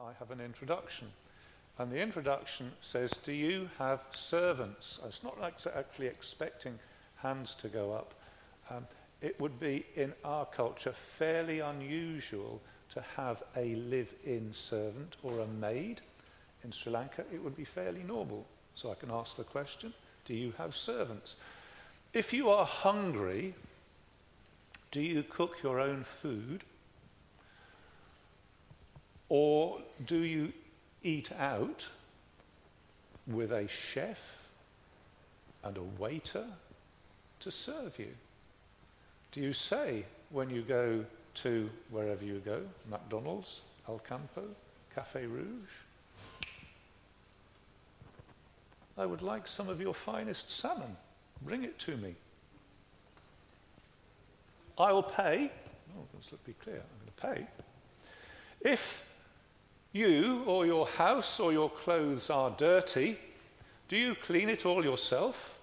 I have an introduction. And the introduction says, Do you have servants? It's not like actually expecting hands to go up. Um, it would be in our culture fairly unusual to have a live in servant or a maid. In Sri Lanka, it would be fairly normal. So I can ask the question Do you have servants? If you are hungry, do you cook your own food? Or do you eat out with a chef and a waiter to serve you? Do you say when you go to wherever you go, McDonald's, El Campo, Cafe Rouge, I would like some of your finest salmon. Bring it to me. I'll pay. Oh, let's be clear. I'm going to pay. If you or your house or your clothes are dirty, do you clean it all yourself?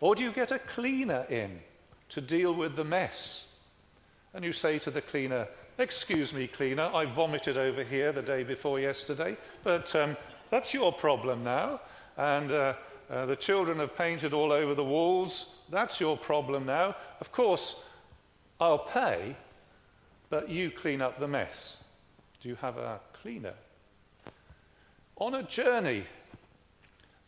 Or do you get a cleaner in to deal with the mess? And you say to the cleaner, Excuse me, cleaner, I vomited over here the day before yesterday, but um, that's your problem now. And uh, uh, the children have painted all over the walls. That's your problem now. Of course, I'll pay, but you clean up the mess. Do you have a cleaner? On a journey,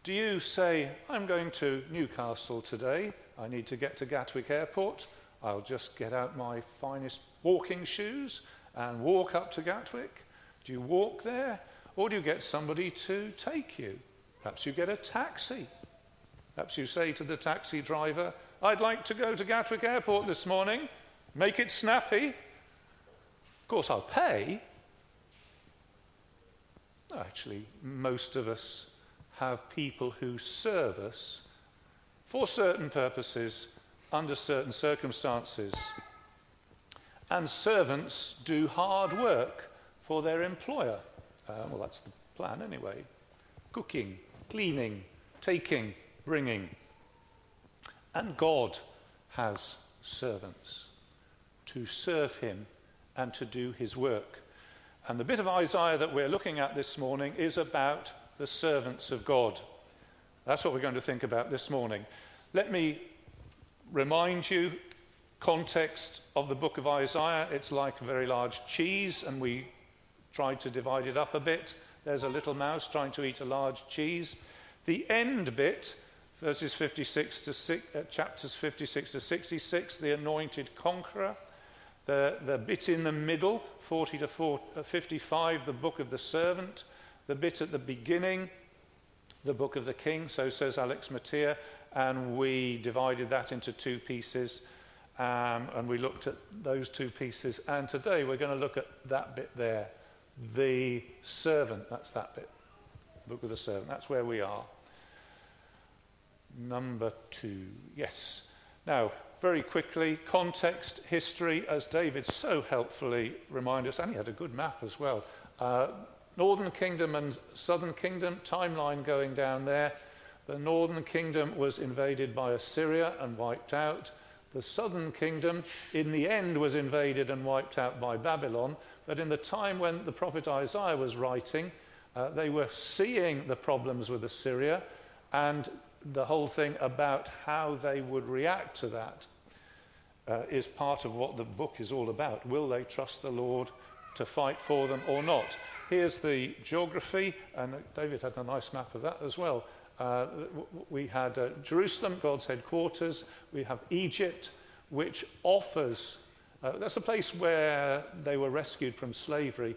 do you say, I'm going to Newcastle today, I need to get to Gatwick Airport, I'll just get out my finest walking shoes and walk up to Gatwick? Do you walk there? Or do you get somebody to take you? Perhaps you get a taxi. Perhaps you say to the taxi driver, I'd like to go to Gatwick Airport this morning. Make it snappy. Of course, I'll pay, Actually, most of us have people who serve us for certain purposes under certain circumstances. And servants do hard work for their employer. Uh, well, that's the plan anyway. Cooking, cleaning, taking, bringing. And God has servants to serve him and to do his work. And the bit of Isaiah that we're looking at this morning is about the servants of God. That's what we're going to think about this morning. Let me remind you context of the book of Isaiah. It's like a very large cheese, and we tried to divide it up a bit. There's a little mouse trying to eat a large cheese. The end bit, verses 56 to six, uh, chapters 56 to 66, the anointed conqueror. The, the bit in the middle, 40 to 40, uh, 55, the book of the servant. The bit at the beginning, the book of the king, so says Alec Motyer. And we divided that into two pieces. Um, and we looked at those two pieces. And today we're going to look at that bit there. The servant, that's that bit. Book of the servant, that's where we are. Number two, yes. Now, very quickly, context, history, as David so helpfully reminded us, and he had a good map as well. Uh, Northern Kingdom and Southern Kingdom, timeline going down there. The Northern Kingdom was invaded by Assyria and wiped out. The Southern Kingdom, in the end, was invaded and wiped out by Babylon. But in the time when the prophet Isaiah was writing, uh, they were seeing the problems with Assyria and the whole thing about how they would react to that uh, is part of what the book is all about. Will they trust the Lord to fight for them or not? Here's the geography, and David had a nice map of that as well. Uh, we had uh, Jerusalem, God's headquarters. We have Egypt, which offers, uh, that's a place where they were rescued from slavery.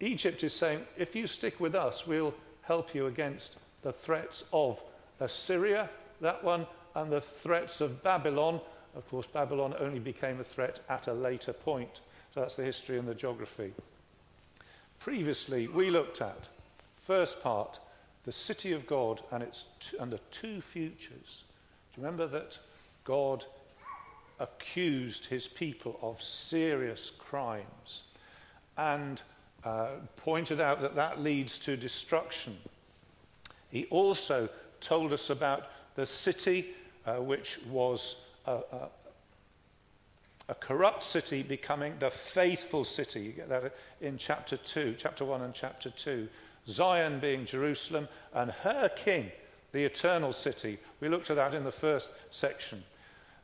Egypt is saying, if you stick with us, we'll help you against the threats of Assyria, that one, and the threats of Babylon. Of course, Babylon only became a threat at a later point. So that's the history and the geography. Previously, we looked at, first part, the city of God and its t- under two futures. Do you remember that God accused his people of serious crimes and uh, pointed out that that leads to destruction? He also told us about the city uh, which was a, a, A corrupt city becoming the faithful city. You get that in chapter 2, chapter 1 and chapter 2. Zion being Jerusalem and her king, the eternal city. We looked at that in the first section.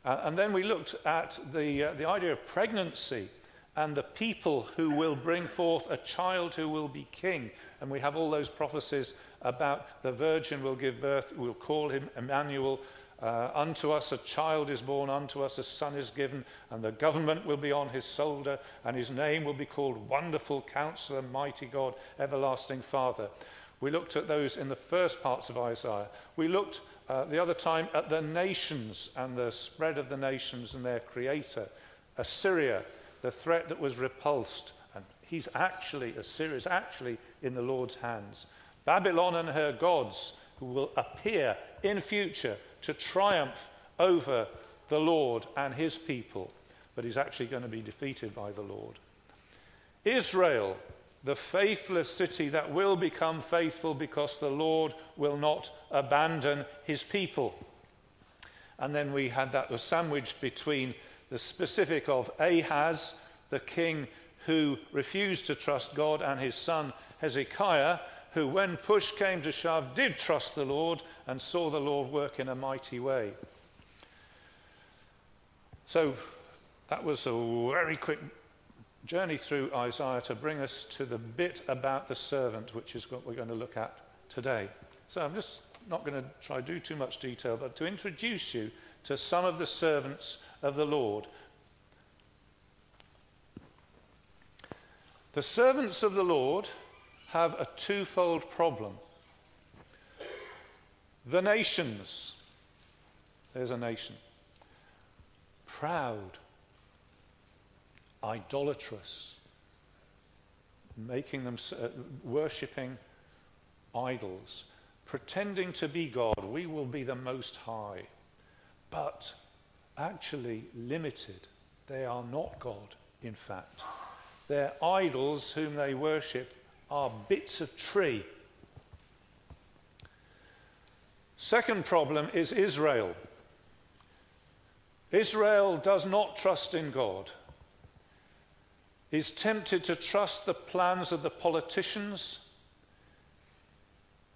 Uh, and then we looked at the, uh, the idea of pregnancy and the people who will bring forth a child who will be king. And we have all those prophecies about the virgin will give birth, we'll call him Emmanuel. Uh, unto us a child is born, unto us a son is given, and the government will be on his shoulder, and his name will be called Wonderful Counselor, Mighty God, Everlasting Father. We looked at those in the first parts of Isaiah. We looked uh, the other time at the nations and the spread of the nations and their creator. Assyria, the threat that was repulsed. And he's actually, Assyria is actually in the Lord's hands. Babylon and her gods, who will appear in future to triumph over the Lord and his people, but he's actually going to be defeated by the Lord. Israel, the faithless city that will become faithful because the Lord will not abandon his people. And then we had that was sandwiched between the specific of Ahaz, the king who refused to trust God, and his son Hezekiah, who, when push came to shove, did trust the Lord and saw the Lord work in a mighty way. So that was a very quick journey through Isaiah to bring us to the bit about the servant, which is what we're going to look at today. So I'm just not going to try to do too much detail, but to introduce you to some of the servants of the Lord. The servants of the Lord have a twofold problem. The nations, there's a nation, proud, idolatrous, making them uh, worshipping idols, pretending to be God. We will be the most high. But actually limited. They are not God, in fact. They're idols, whom they worship, are bits of tree. Second problem is Israel. Israel does not trust in God, is tempted to trust the plans of the politicians,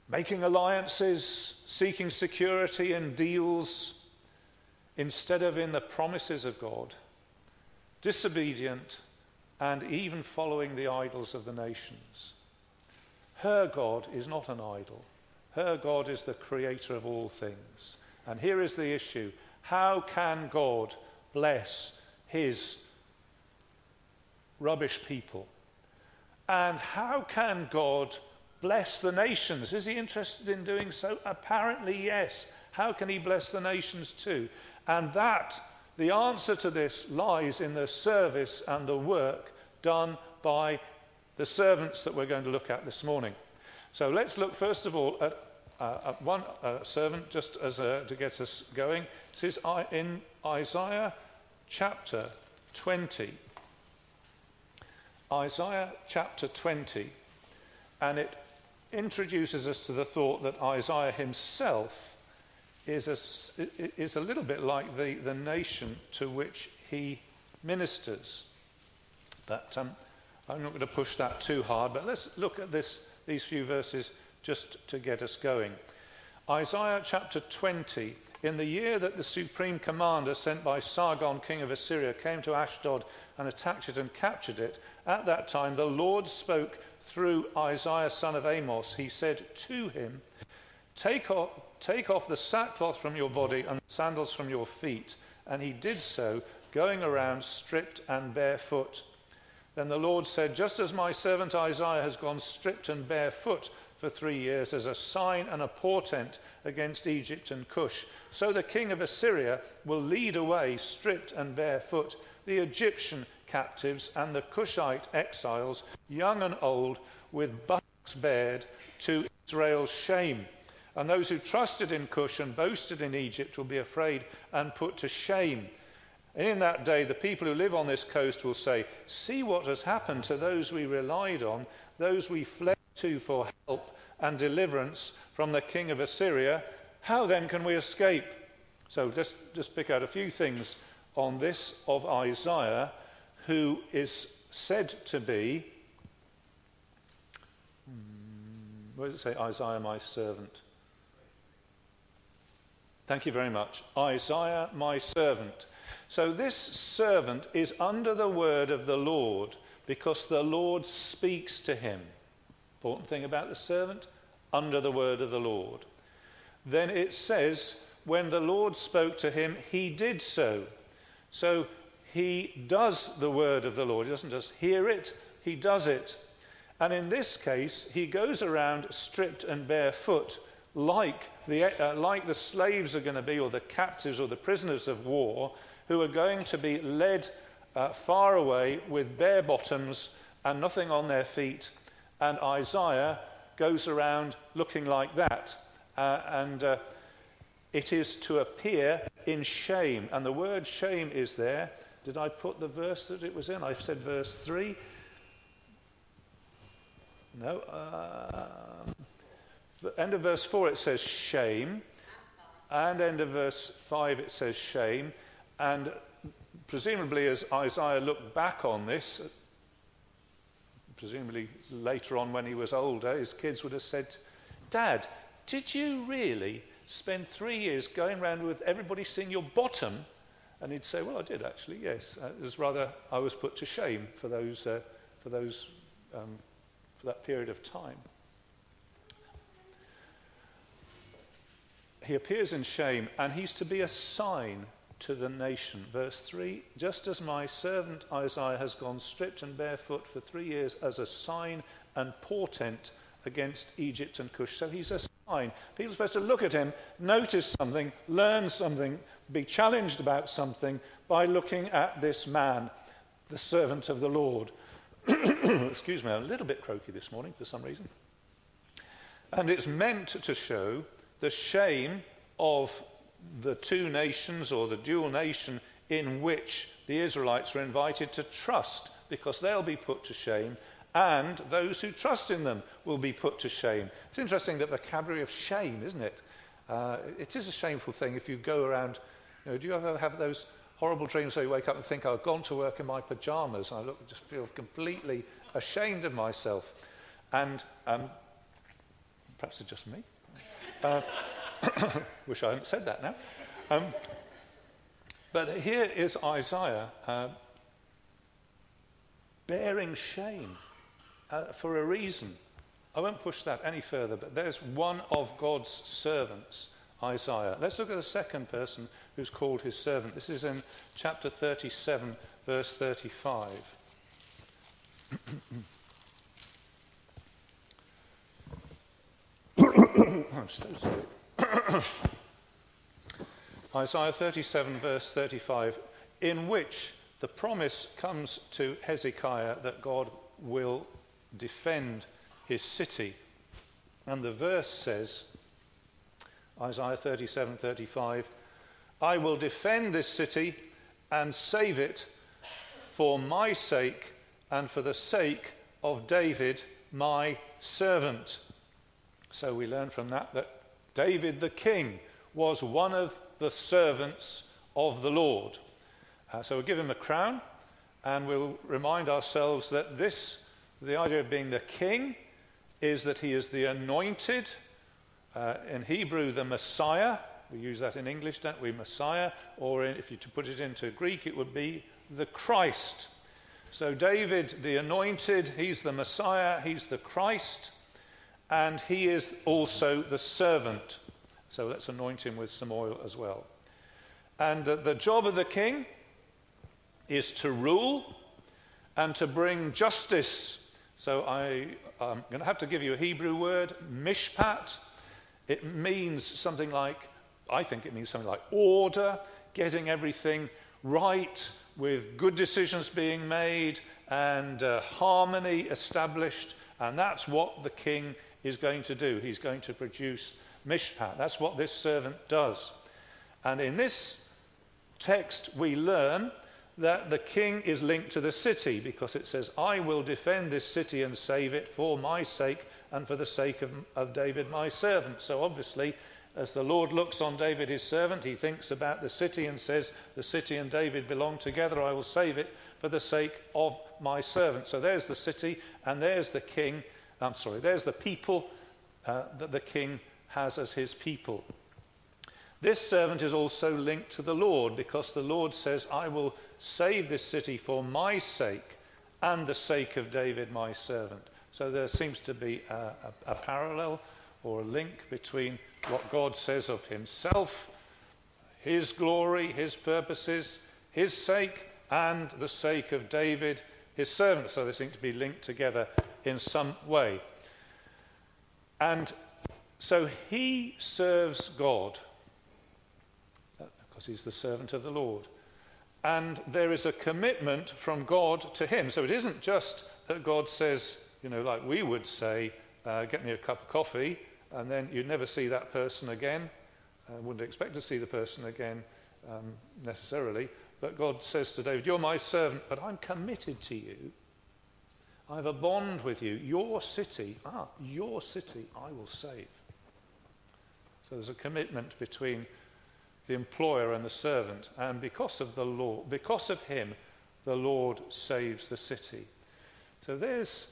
making alliances, seeking security in deals instead of in the promises of God, disobedient, and even following the idols of the nations. Her God is not an idol. Her God is the creator of all things. And here is the issue how can God bless his rubbish people? And how can God bless the nations? Is he interested in doing so? Apparently, yes. How can he bless the nations too? And that, the answer to this lies in the service and the work done by the servants that we're going to look at this morning. So let's look first of all at, uh, at one uh, servant just as a, to get us going. This is in Isaiah chapter 20. Isaiah chapter 20, and it introduces us to the thought that Isaiah himself is a, is a little bit like the, the nation to which he ministers. But um, I'm not going to push that too hard, but let's look at this, these few verses just to get us going. Isaiah chapter 20. In the year that the supreme commander sent by Sargon, king of Assyria, came to Ashdod and attacked it and captured it, at that time the Lord spoke through Isaiah, son of Amos. He said to him, Take off, take off the sackcloth from your body and the sandals from your feet. And he did so, going around stripped and barefoot. Then the Lord said, Just as my servant Isaiah has gone stripped and barefoot for three years as a sign and a portent against Egypt and Cush, so the king of Assyria will lead away stripped and barefoot the Egyptian captives and the Cushite exiles, young and old, with buttocks bared, to Israel's shame. And those who trusted in Cush and boasted in Egypt will be afraid and put to shame. And in that day, the people who live on this coast will say, See what has happened to those we relied on, those we fled to for help and deliverance from the king of Assyria. How then can we escape? So just, just pick out a few things on this of Isaiah, who is said to be, hmm, where does it say, Isaiah, my servant? Thank you very much. Isaiah, my servant. So this servant is under the word of the Lord because the Lord speaks to him. Important thing about the servant, under the word of the Lord. Then it says, when the Lord spoke to him, he did so. So he does the word of the Lord. He doesn't just hear it, he does it. And in this case, he goes around stripped and barefoot, like the, uh, like the slaves are going to be, or the captives or the prisoners of war, who are going to be led uh, far away with bare bottoms and nothing on their feet. And Isaiah goes around looking like that. Uh, and uh, it is to appear in shame. And the word shame is there. Did I put the verse that it was in? I said verse 3. No. Uh, end of verse 4 it says shame. And end of verse 5 it says shame. And presumably, as Isaiah looked back on this, presumably later on when he was older, his kids would have said, Dad, did you really spend three years going around with everybody seeing your bottom? And he'd say, Well, I did actually, yes. Uh, it was rather, I was put to shame for, those, uh, for, those, um, for that period of time. He appears in shame, and he's to be a sign to the nation. Verse 3 Just as my servant Isaiah has gone stripped and barefoot for three years as a sign and portent against Egypt and Cush. So he's a sign. People are supposed to look at him, notice something, learn something, be challenged about something by looking at this man, the servant of the Lord. Excuse me, I'm a little bit croaky this morning for some reason. And it's meant to show the shame of the two nations or the dual nation in which the Israelites are invited to trust because they'll be put to shame and those who trust in them will be put to shame. It's interesting that vocabulary of shame, isn't it? Uh, it is a shameful thing if you go around. You know, do you ever have those horrible dreams where you wake up and think, I've gone to work in my pajamas and I look, just feel completely ashamed of myself? And um, perhaps it's just me. Uh, Wish I hadn't said that now. Um, but here is Isaiah uh, bearing shame uh, for a reason. I won't push that any further, but there's one of God's servants, Isaiah. Let's look at the second person who's called his servant. This is in chapter 37, verse 35. I'm so sorry. Isaiah 37, verse 35, in which the promise comes to Hezekiah that God will defend his city. And the verse says, Isaiah 37, 35, I will defend this city and save it for my sake and for the sake of David, my servant. So we learn from that that David the king was one of the servants of the Lord. Uh, so we'll give him a crown and we'll remind ourselves that this, the idea of being the king, is that he is the anointed. Uh, in Hebrew, the Messiah. We use that in English, don't we? Messiah. Or in, if you to put it into Greek, it would be the Christ. So David, the anointed, he's the Messiah, he's the Christ and he is also the servant. So let's anoint him with some oil as well. And uh, the job of the king is to rule and to bring justice. So I, I'm going to have to give you a Hebrew word, mishpat. It means something like, I think it means something like order, getting everything right, with good decisions being made and uh, harmony established. And that's what the king is going to do. He's going to produce mishpat. That's what this servant does. And in this text, we learn that the king is linked to the city because it says, I will defend this city and save it for my sake and for the sake of, of David, my servant. So obviously, As the Lord looks on David, his servant, he thinks about the city and says, The city and David belong together. I will save it for the sake of my servant. So there's the city, and there's the king. I'm sorry, there's the people uh, that the king has as his people. This servant is also linked to the Lord because the Lord says, I will save this city for my sake and the sake of David, my servant. So there seems to be a, a, a parallel or a link between what God says of himself, his glory, his purposes, his sake, and the sake of David, his servants, So they seem to be linked together in some way. And so he serves God because he's the servant of the Lord. And there is a commitment from God to him. So it isn't just that God says, you know, like we would say, uh, get me a cup of coffee, and then you'd never see that person again. I uh, wouldn't expect to see the person again um, necessarily. But God says to David, You're my servant, but I'm committed to you. I have a bond with you. Your city, ah, your city, I will save. So there's a commitment between the employer and the servant. And because of the law, because of him, the Lord saves the city. So there's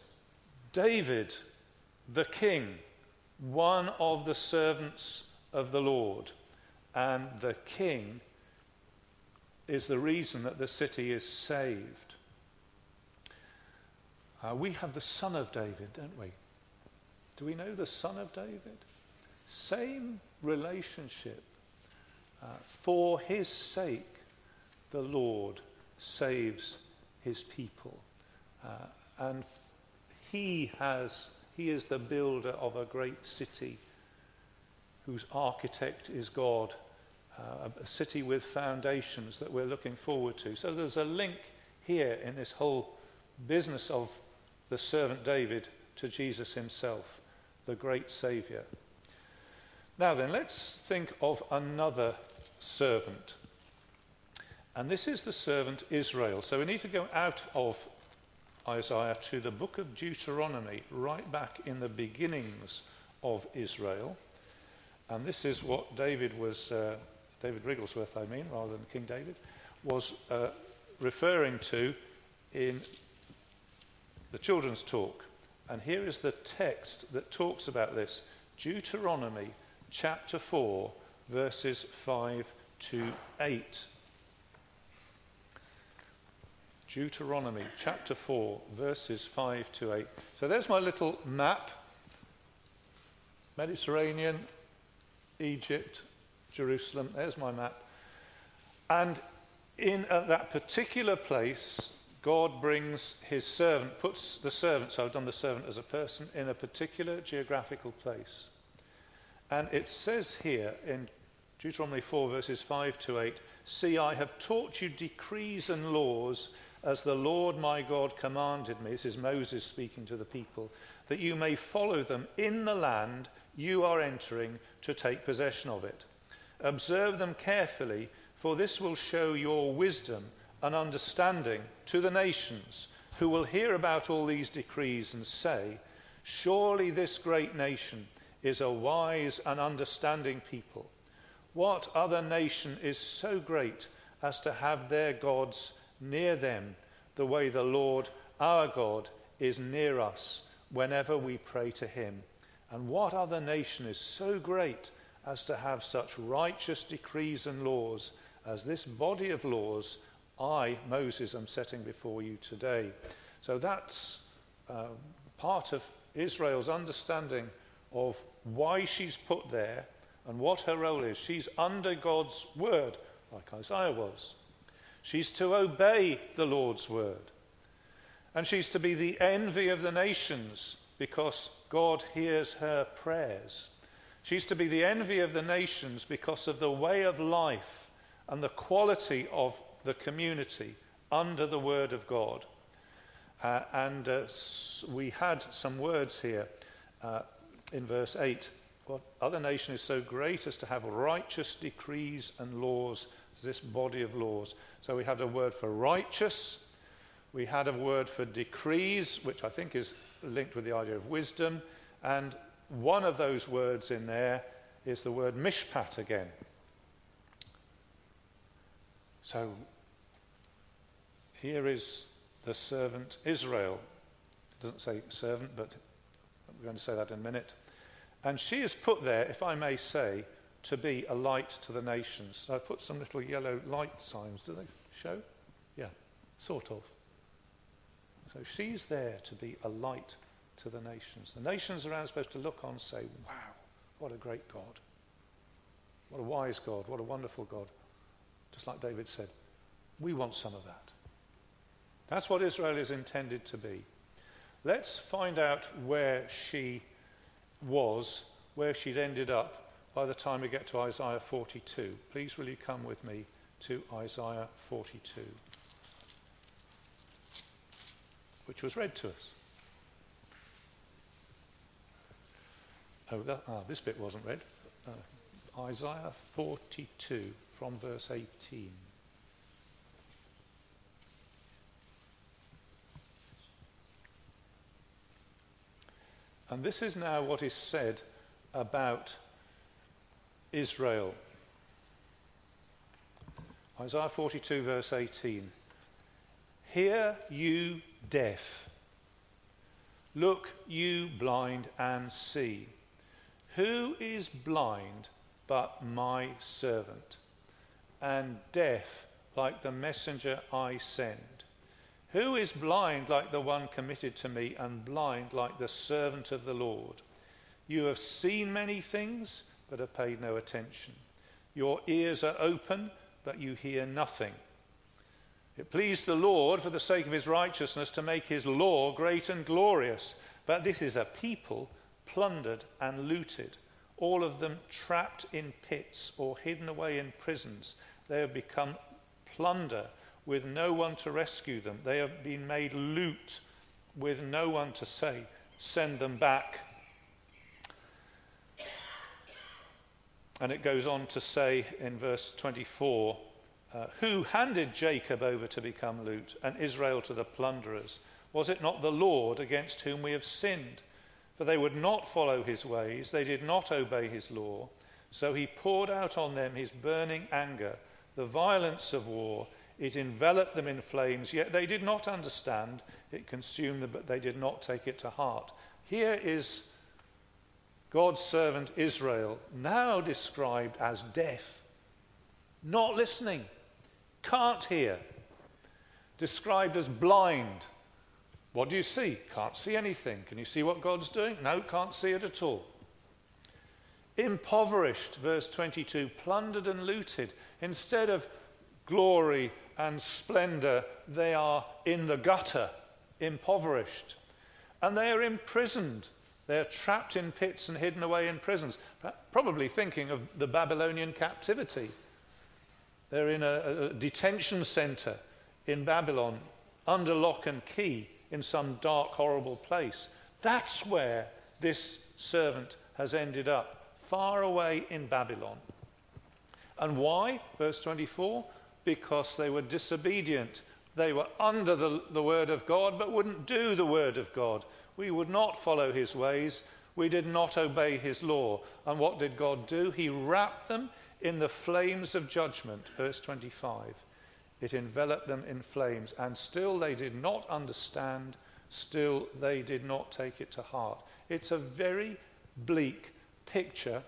David, the king, one of the servants of the Lord. And the king is the reason that the city is saved. Uh, we have the son of David, don't we? Do we know the son of David? Same relationship. Uh, for his sake, the Lord saves his people. Uh, and he has, he is the builder of a great city whose architect is God, uh, a city with foundations that we're looking forward to. So there's a link here in this whole business of the servant David to Jesus himself, the great Saviour. Now then, let's think of another servant. And this is the servant Israel. So we need to go out of Isaiah to the book of Deuteronomy, right back in the beginnings of Israel. And this is what David was, uh, David Wrigglesworth, I mean, rather than King David, was uh, referring to in the children's talk. And here is the text that talks about this Deuteronomy chapter 4, verses 5 to 8. Deuteronomy chapter 4, verses 5 to 8. So there's my little map Mediterranean, Egypt, Jerusalem. There's my map. And in uh, that particular place, God brings his servant, puts the servant, so I've done the servant as a person, in a particular geographical place. And it says here in Deuteronomy 4, verses 5 to 8 See, I have taught you decrees and laws as the Lord my God commanded me. This is Moses speaking to the people, that you may follow them in the land you are entering to take possession of it. Observe them carefully, for this will show your wisdom and understanding to the nations who will hear about all these decrees and say, Surely this great nation is a wise and understanding people. What other nation is so great as to have their gods near them the way the Lord our God is near us whenever we pray to him? And what other nation is so great as to have such righteous decrees and laws as this body of laws I, Moses, am setting before you today? So that's uh, part of Israel's understanding of why she's put there and what her role is. She's under God's word, like Isaiah was. She's to obey the Lord's word. And she's to be the envy of the nations because God hears her prayers. She's to be the envy of the nations because of the way of life and the quality of the community under the word of God. Uh, and uh, we had some words here. Uh, in verse 8 What other nation is so great as to have righteous decrees and laws this body of laws? So we had a word for righteous, we had a word for decrees, which I think is linked with the idea of wisdom, and one of those words in there is the word mishpat again. So here is the servant Israel. It doesn't say servant, but we're going to say that in a minute. And she is put there, if I may say, to be a light to the nations. So I put some little yellow light signs. Do they show? Yeah, sort of. So she's there to be a light to the nations. The nations around are supposed to look on and say, wow, what a great God. What a wise God. What a wonderful God. Just like David said, we want some of that. That's what Israel is intended to be. Let's find out where she was, where she'd ended up by the time we get to Isaiah 42. Please, will you come with me to Isaiah 42, which was read to us. Oh, that, ah, this bit wasn't read. Uh, Isaiah 42 from verse 18. And this is now what is said about Israel. Isaiah 42, verse 18. Hear, you deaf. Look, you blind, and see. Who is blind but my servant, and deaf like the messenger I send? Who is blind like the one committed to me, and blind like the servant of the Lord? You have seen many things, but have paid no attention. Your ears are open, but you hear nothing. It pleased the Lord, for the sake of his righteousness, to make his law great and glorious. But this is a people plundered and looted, all of them trapped in pits or hidden away in prisons. They have become plunder with no one to rescue them. They have been made loot with no one to say, send them back. And it goes on to say in verse 24 uh, Who handed Jacob over to become loot and Israel to the plunderers? Was it not the Lord against whom we have sinned? For they would not follow his ways, they did not obey his law. So he poured out on them his burning anger, the violence of war it enveloped them in flames, yet they did not understand. It consumed them, but they did not take it to heart. Here is God's servant Israel, now described as deaf, not listening, can't hear, described as blind. What do you see? Can't see anything. Can you see what God's doing? No, can't see it at all. Impoverished, verse 22, plundered and looted. Instead of glory and splendor, they are in the gutter, impoverished. And they are imprisoned. They are trapped in pits and hidden away in prisons, probably thinking of the Babylonian captivity. They're in a, a detention center in Babylon, under lock and key, in some dark, horrible place. That's where this servant has ended up, far away in Babylon. And why? Verse 24 because they were disobedient. They were under the, the word of God, but wouldn't do the word of God. We would not follow his ways. We did not obey his law. And what did God do? He wrapped them in the flames of judgment. Verse 25. It enveloped them in flames, and still they did not understand, still they did not take it to heart. It's a very bleak picture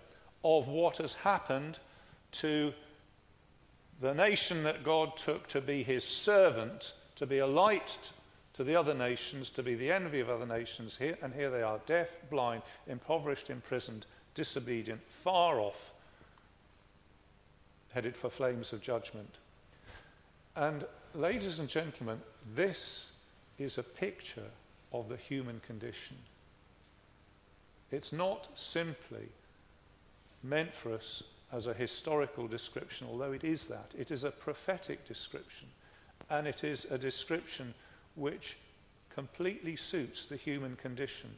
of what has happened to the nation that God took to be his servant, to be a light to the other nations, to be the envy of other nations, here, and here they are, deaf, blind, impoverished, imprisoned, disobedient, far off, headed for flames of judgment. And, ladies and gentlemen, this is a picture of the human condition. It's not simply meant for us as a historical description, although it is that. It is a prophetic description, and it is a description which completely suits the human condition.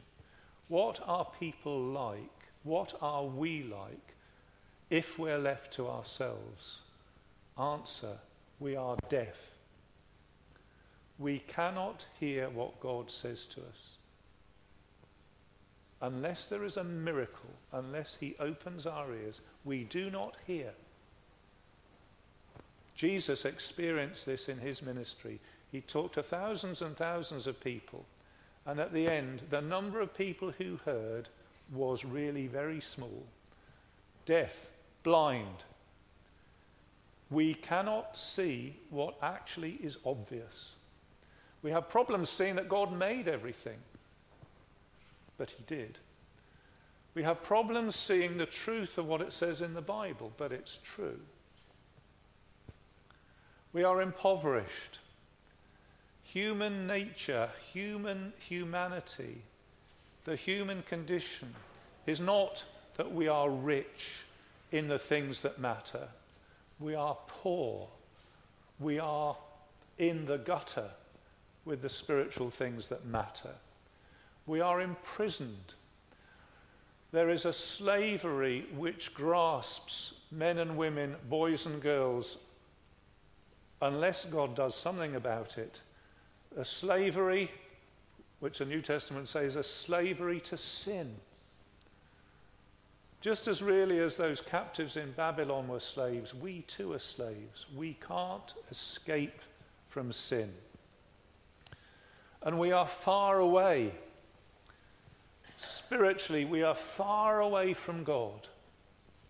What are people like? What are we like if we're left to ourselves? Answer we are deaf. We cannot hear what God says to us. unless there is a miracle, unless he opens our ears, we do not hear. Jesus experienced this in his ministry. He talked to thousands and thousands of people, and at the end, the number of people who heard was really very small. Deaf, blind. We cannot see what actually is obvious. We have problems seeing that God made everything but he did. We have problems seeing the truth of what it says in the Bible, but it's true. We are impoverished. Human nature, human humanity, the human condition is not that we are rich in the things that matter. We are poor. We are in the gutter with the spiritual things that matter. We are imprisoned. There is a slavery which grasps men and women, boys and girls, unless God does something about it. A slavery, which the New Testament says, a slavery to sin. Just as really as those captives in Babylon were slaves, we too are slaves. We can't escape from sin. And we are far away Spiritually, we are far away from God,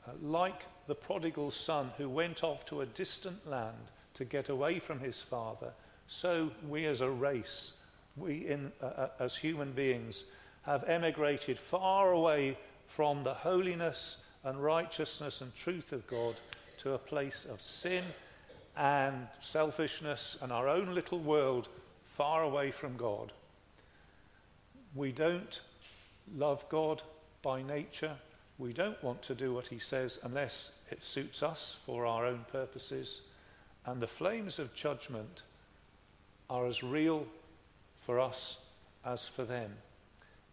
uh, like the prodigal son who went off to a distant land to get away from his father. So we as a race, we in, uh, uh as human beings, have emigrated far away from the holiness and righteousness and truth of God to a place of sin and selfishness and our own little world far away from God. We don't love God by nature. We don't want to do what he says unless it suits us for our own purposes. And the flames of judgment are as real for us as for them.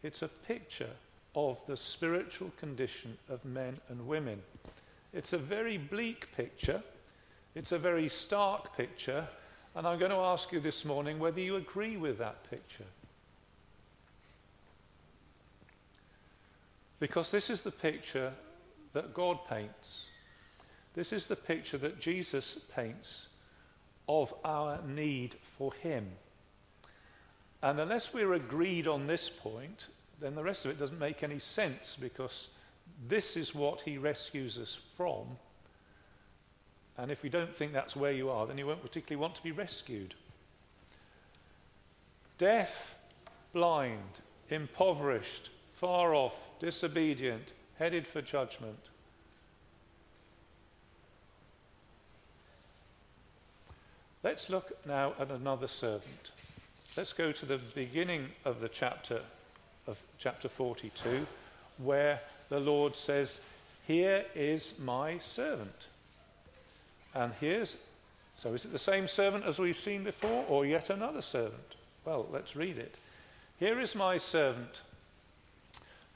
It's a picture of the spiritual condition of men and women. It's a very bleak picture. It's a very stark picture. And I'm going to ask you this morning whether you agree with that picture. Because this is the picture that God paints. This is the picture that Jesus paints of our need for Him. And unless we're agreed on this point, then the rest of it doesn't make any sense because this is what He rescues us from. And if we don't think that's where you are, then you won't particularly want to be rescued. Deaf, blind, impoverished, far off, disobedient, headed for judgment. Let's look now at another servant. Let's go to the beginning of the chapter of chapter 42 where the Lord says, "Here is my servant." And here's so is it the same servant as we've seen before or yet another servant? Well, let's read it. Here is my servant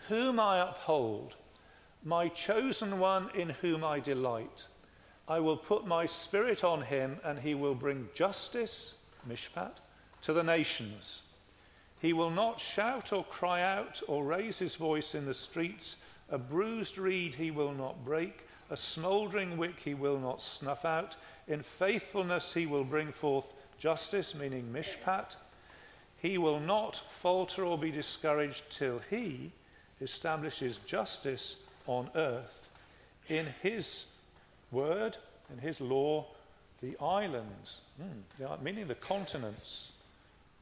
whom I uphold, my chosen one in whom I delight. I will put my spirit on him, and he will bring justice, mishpat, to the nations. He will not shout or cry out or raise his voice in the streets. A bruised reed he will not break, a smouldering wick he will not snuff out. In faithfulness he will bring forth justice, meaning mishpat. He will not falter or be discouraged till he establishes justice on earth. In his word, in his law, the islands, mm, meaning the continents,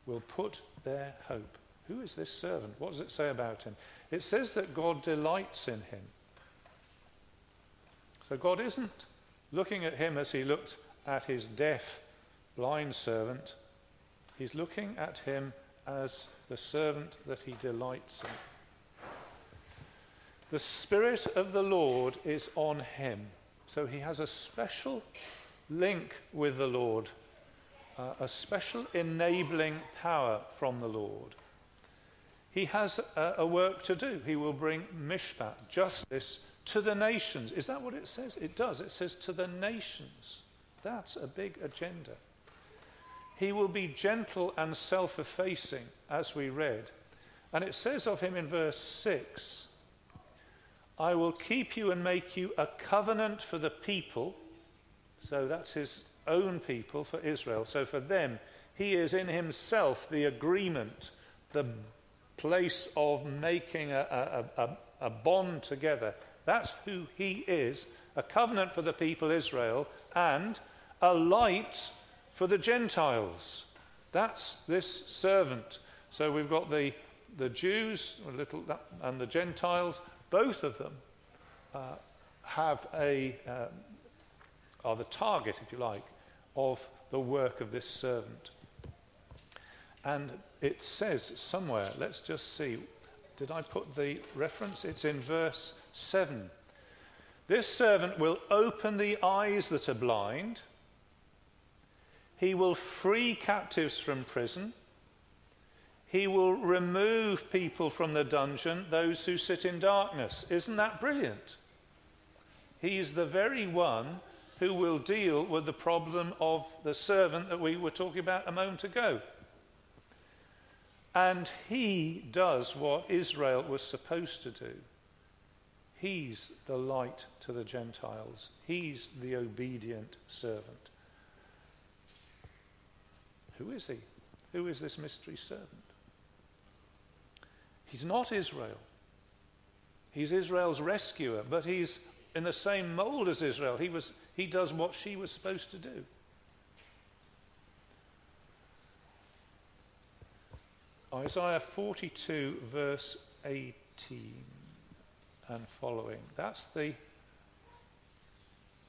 will put their hope. Who is this servant? What does it say about him? It says that God delights in him. So God isn't looking at him as he looked at his deaf, blind servant. He's looking at him as the servant that he delights in. The Spirit of the Lord is on him. So he has a special link with the Lord, uh, a special enabling power from the Lord. He has a, a work to do. He will bring mishpat, justice, to the nations. Is that what it says? It does. It says to the nations. That's a big agenda. He will be gentle and self effacing, as we read. And it says of him in verse 6 I will keep you and make you a covenant for the people. So that's his own people for Israel. So for them, he is in himself the agreement, the place of making a, a, a, a bond together. That's who he is a covenant for the people Israel and a light for the Gentiles. That's this servant. So we've got the, the Jews little, and the Gentiles, both of them uh, have a, uh, are the target, if you like, of the work of this servant. And it says somewhere, let's just see, did I put the reference? It's in verse 7. This servant will open the eyes that are blind. He will free captives from prison. He will remove people from the dungeon, those who sit in darkness. Isn't that brilliant? He's the very one who will deal with the problem of the servant that we were talking about a moment ago. And he does what Israel was supposed to do. He's the light to the Gentiles, he's the obedient servant. Who is he? Who is this mystery servant? He's not Israel. He's Israel's rescuer, but he's in the same mold as Israel. He, was, he does what she was supposed to do. Isaiah 42, verse 18 and following. That's the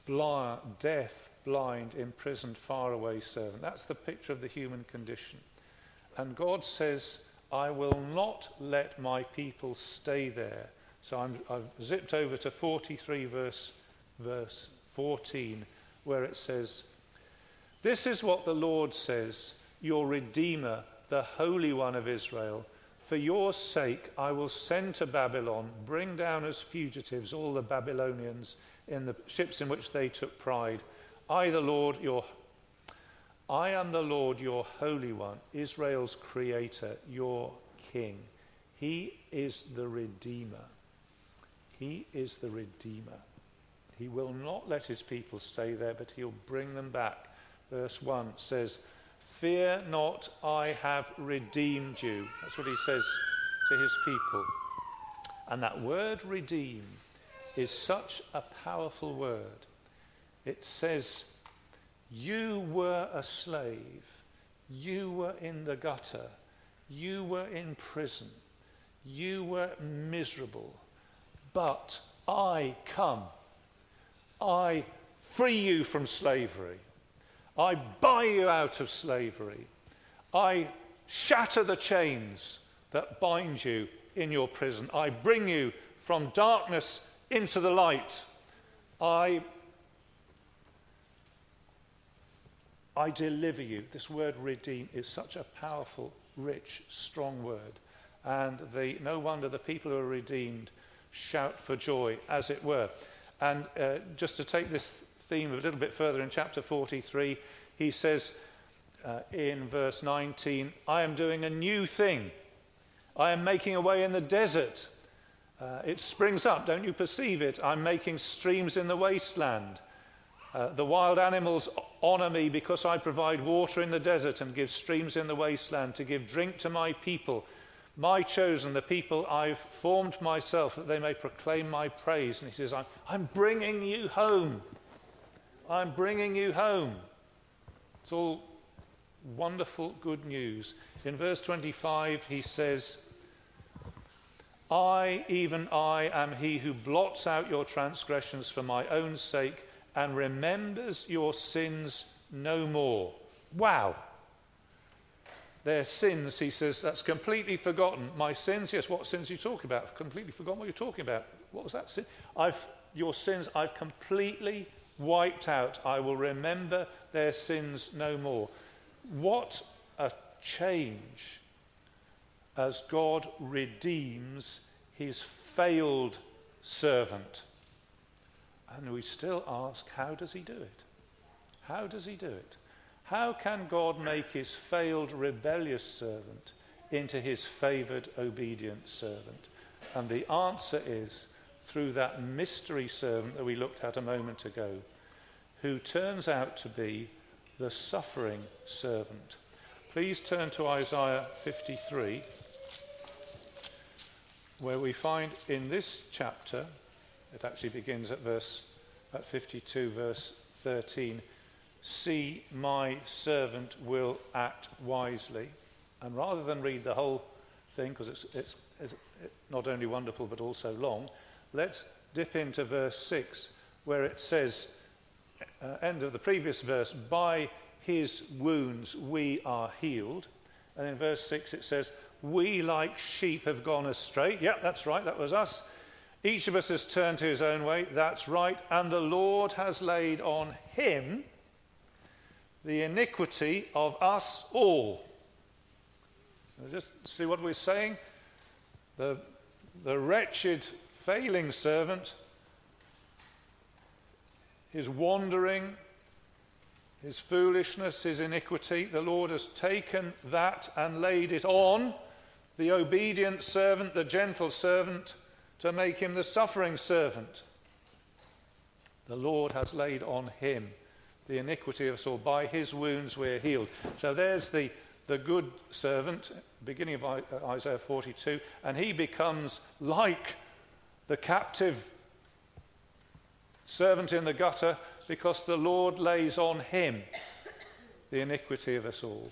blind, deaf, blind, imprisoned, faraway servant. That's the picture of the human condition. And God says, I will not let my people stay there. So i have zipped over to 43, verse, verse 14, where it says, This is what the Lord says, your Redeemer, the Holy One of Israel. For your sake, I will send to Babylon, bring down as fugitives all the Babylonians in the ships in which they took pride. I, the Lord, your I am the Lord, your Holy One, Israel's Creator, your King. He is the Redeemer. He is the Redeemer. He will not let his people stay there, but he'll bring them back. Verse 1 says, Fear not, I have redeemed you. That's what he says to his people. And that word redeem is such a powerful word. It says, You were a slave, you were in the gutter, you were in prison, you were miserable, but I come. I free you from slavery. I buy you out of slavery. I shatter the chains that bind you in your prison. I bring you from darkness into the light. I, I deliver you. This word redeem is such a powerful, rich, strong word. And the, no wonder the people who are redeemed shout for joy, as it were. And uh, just to take this theme a little bit further in chapter 43, he says uh, in verse 19, I am doing a new thing. I am making a way in the desert. Uh, it springs up, don't you perceive it? I'm making streams in the wasteland. Uh, the wild animals honor me because I provide water in the desert and give streams in the wasteland to give drink to my people, my chosen, the people I've formed myself, that they may proclaim my praise. And he says, I'm, I'm bringing you home. I'm bringing you home. It's all wonderful good news. In verse 25, he says, I, even I, am he who blots out your transgressions for my own sake and remembers your sins no more. Wow. Their sins, he says, that's completely forgotten. My sins, yes, what sins are you talking about? I've completely forgotten what you're talking about. What was that sin? I've, your sins I've completely wiped out. I will remember their sins no more. What a change as God redeems his failed servant. And we still ask, how does he do it? How does he do it? How can God make his failed rebellious servant into his favored, obedient servant? And the answer is through that mystery servant that we looked at a moment ago, who turns out to be the suffering servant. Please turn to Isaiah 53, where we find in this chapter, it actually begins at verse at 52, verse 13, see my servant will act wisely. And rather than read the whole thing, because it's, it's, it's not only wonderful but also long, let's dip into verse 6, where it says, uh, end of the previous verse, by his wounds we are healed. And in verse 6 it says, We like sheep have gone astray. Yep, that's right, that was us. Each of us has turned to his own way. That's right. And the Lord has laid on him the iniquity of us all. Just see what we're saying? The, the wretched, failing servant his wandering, his foolishness, his iniquity. The Lord has taken that and laid it on the obedient servant, the gentle servant, to make him the suffering servant. The Lord has laid on him the iniquity of us all. By his wounds we're healed. So there's the, the good servant, beginning of uh, Isaiah 42, and he becomes like the captive servant in the gutter because the Lord lays on him the iniquity of us all.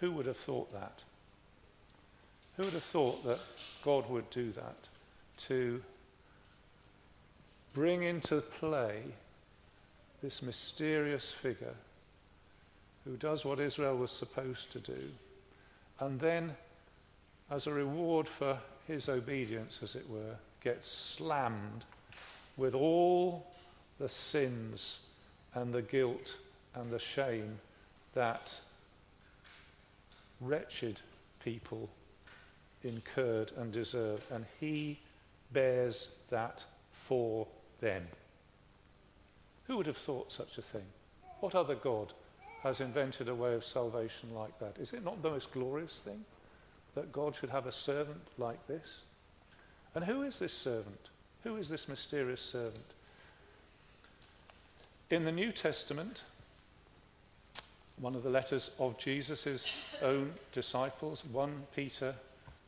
Who would have thought that? Who would have thought that God would do that? To bring into play this mysterious figure who does what Israel was supposed to do, and then, as a reward for his obedience, as it were, gets slammed with all the sins and the guilt and the shame that wretched people incurred and deserved. And he bears that for them. Who would have thought such a thing? What other God has invented a way of salvation like that? Is it not the most glorious thing that God should have a servant like this? And who is this servant? Who is this mysterious servant? In the New Testament, one of the letters of Jesus' own disciples, 1 Peter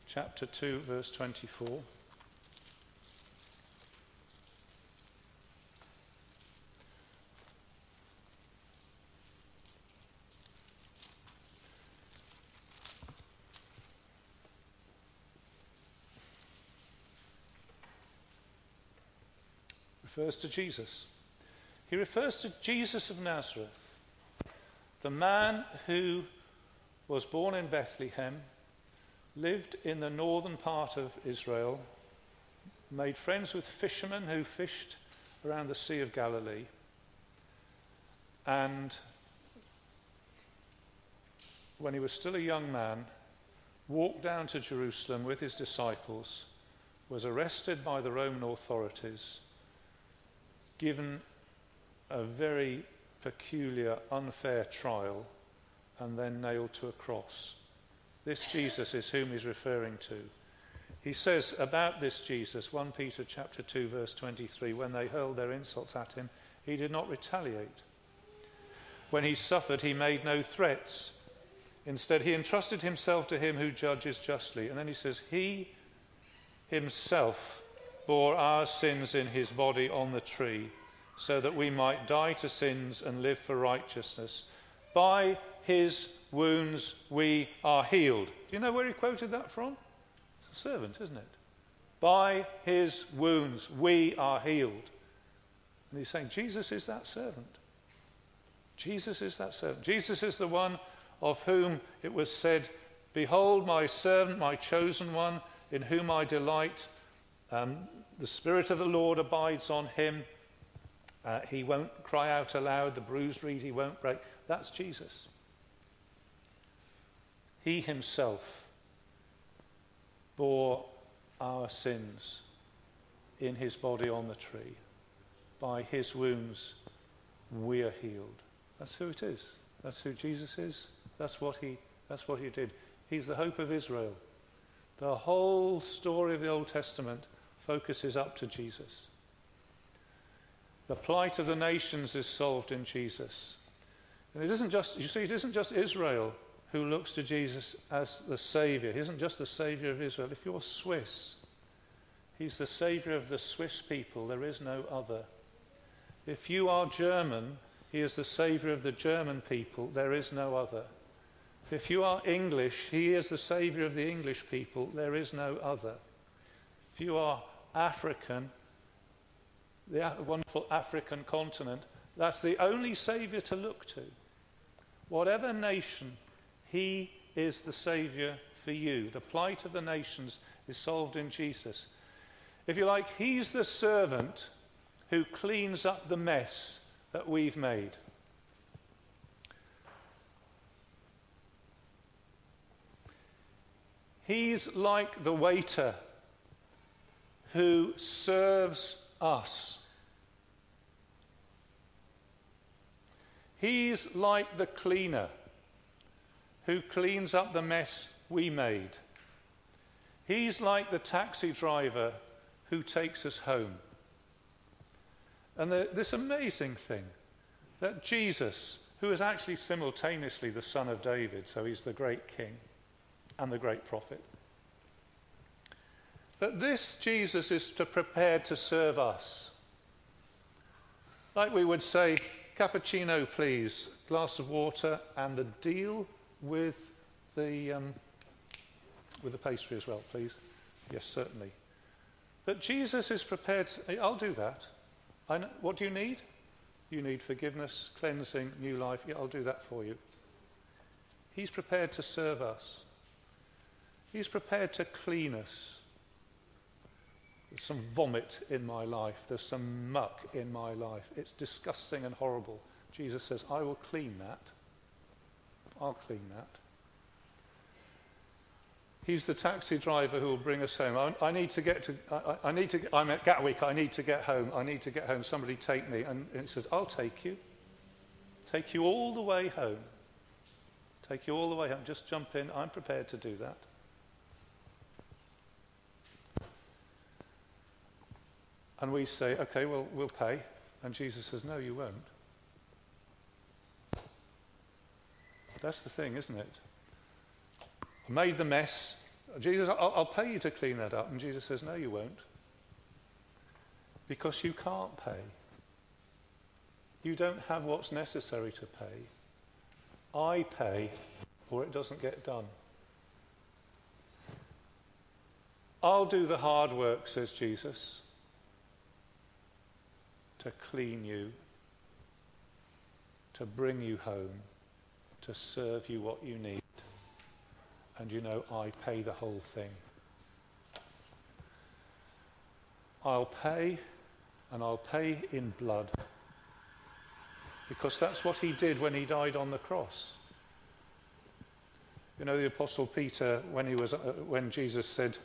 chapter 2 verse 24. Refers to Jesus. He refers to Jesus of Nazareth, the man who was born in Bethlehem, lived in the northern part of Israel, made friends with fishermen who fished around the Sea of Galilee, and when he was still a young man, walked down to Jerusalem with his disciples, was arrested by the Roman authorities given a very peculiar, unfair trial, and then nailed to a cross. This Jesus is whom he's referring to. He says about this Jesus, 1 Peter chapter 2 verse 23, when they hurled their insults at him, he did not retaliate. When he suffered, he made no threats. Instead, he entrusted himself to him who judges justly. And then he says, He himself bore our sins in his body on the tree, so that we might die to sins and live for righteousness. By his wounds we are healed. Do you know where he quoted that from? It's a servant, isn't it? By his wounds we are healed. And he's saying Jesus is that servant. Jesus is that servant. Jesus is the one of whom it was said, Behold, my servant, my chosen one, in whom I delight. Um, the Spirit of the Lord abides on him. Uh, he won't cry out aloud, the bruised reed he won't break. That's Jesus. He himself bore our sins in his body on the tree. By his wounds, we are healed. That's who it is. That's who Jesus is. That's what he, that's what he did. He's the hope of Israel. The whole story of the Old Testament focuses up to Jesus. The plight of the nations is solved in Jesus. And it isn't just, you see, it isn't just Israel who looks to Jesus as the Savior. He isn't just the Savior of Israel. If you're Swiss, He's the Savior of the Swiss people. There is no other. If you are German, He is the Savior of the German people. There is no other. If you are English, He is the Savior of the English people. There is no other. If you are African, the wonderful African continent, that's the only Savior to look to. Whatever nation, He is the Savior for you. The plight of the nations is solved in Jesus. If you like, He's the servant who cleans up the mess that we've made. He's like the waiter who serves us. He's like the cleaner who cleans up the mess we made. He's like the taxi driver who takes us home. And the, this amazing thing that Jesus, who is actually simultaneously the son of David, so he's the great king and the great prophet, that this Jesus is to prepared to serve us. Like we would say, cappuccino, please, glass of water, and the deal with the, um, with the pastry as well, please. Yes, certainly. But Jesus is prepared, to, I'll do that. Know, what do you need? You need forgiveness, cleansing, new life. Yeah, I'll do that for you. He's prepared to serve us. He's prepared to clean us. There's some vomit in my life. There's some muck in my life. It's disgusting and horrible. Jesus says, I will clean that. I'll clean that. He's the taxi driver who will bring us home. I, I need to get to, I, I, need to, I'm at Gatwick, I need to get home, I need to get home, somebody take me. And, and he says, I'll take you. Take you all the way home. Take you all the way home. Just jump in, I'm prepared to do that. And we say, okay, well, we'll pay. And Jesus says, no, you won't. That's the thing, isn't it? I made the mess. Jesus, I'll, I'll pay you to clean that up. And Jesus says, no, you won't. Because you can't pay. You don't have what's necessary to pay. I pay, or it doesn't get done. I'll do the hard work, says Jesus to clean you, to bring you home, to serve you what you need. And you know, I pay the whole thing. I'll pay, and I'll pay in blood. Because that's what he did when he died on the cross. You know, the Apostle Peter, when, he was, uh, when Jesus said,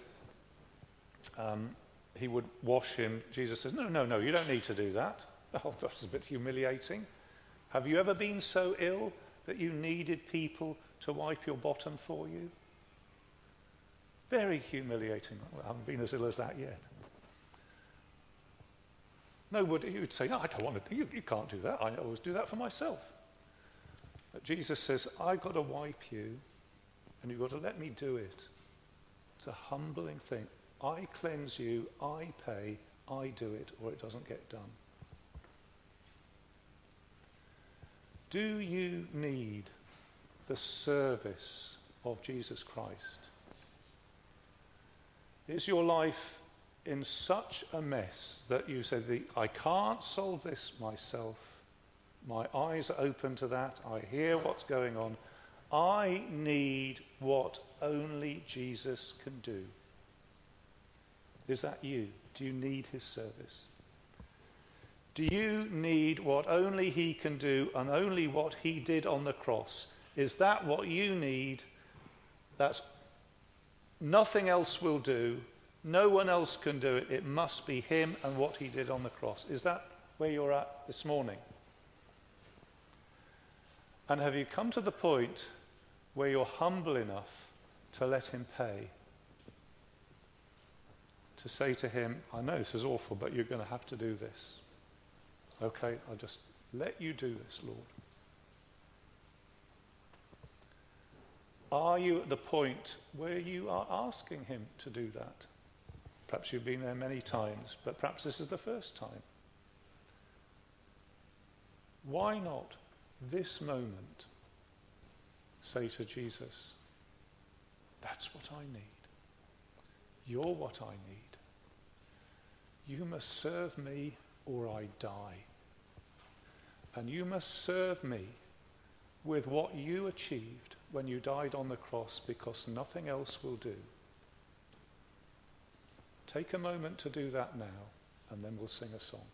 um, he would wash him. Jesus says, No, no, no, you don't need to do that. Oh, that's a bit humiliating. Have you ever been so ill that you needed people to wipe your bottom for you? Very humiliating. I haven't been as ill as that yet. Nobody, you'd say, No, I don't want to, you, you can't do that. I always do that for myself. But Jesus says, I've got to wipe you, and you've got to let me do it. It's a humbling thing. I cleanse you, I pay, I do it, or it doesn't get done. Do you need the service of Jesus Christ? Is your life in such a mess that you say, I can't solve this myself? My eyes are open to that. I hear what's going on. I need what only Jesus can do. Is that you? Do you need his service? Do you need what only he can do and only what he did on the cross? Is that what you need? That's nothing else will do. No one else can do it. It must be him and what he did on the cross. Is that where you're at this morning? And have you come to the point where you're humble enough to let Him pay. To say to Him, I know this is awful, but you're going to have to do this. Okay, I'll just let you do this, Lord. Are you at the point where you are asking Him to do that? Perhaps you've been there many times, but perhaps this is the first time. Why not this moment say to Jesus, That's what I need. You're what I need. You must serve me or I die. And you must serve me with what you achieved when you died on the cross because nothing else will do. Take a moment to do that now, and then we'll sing a song.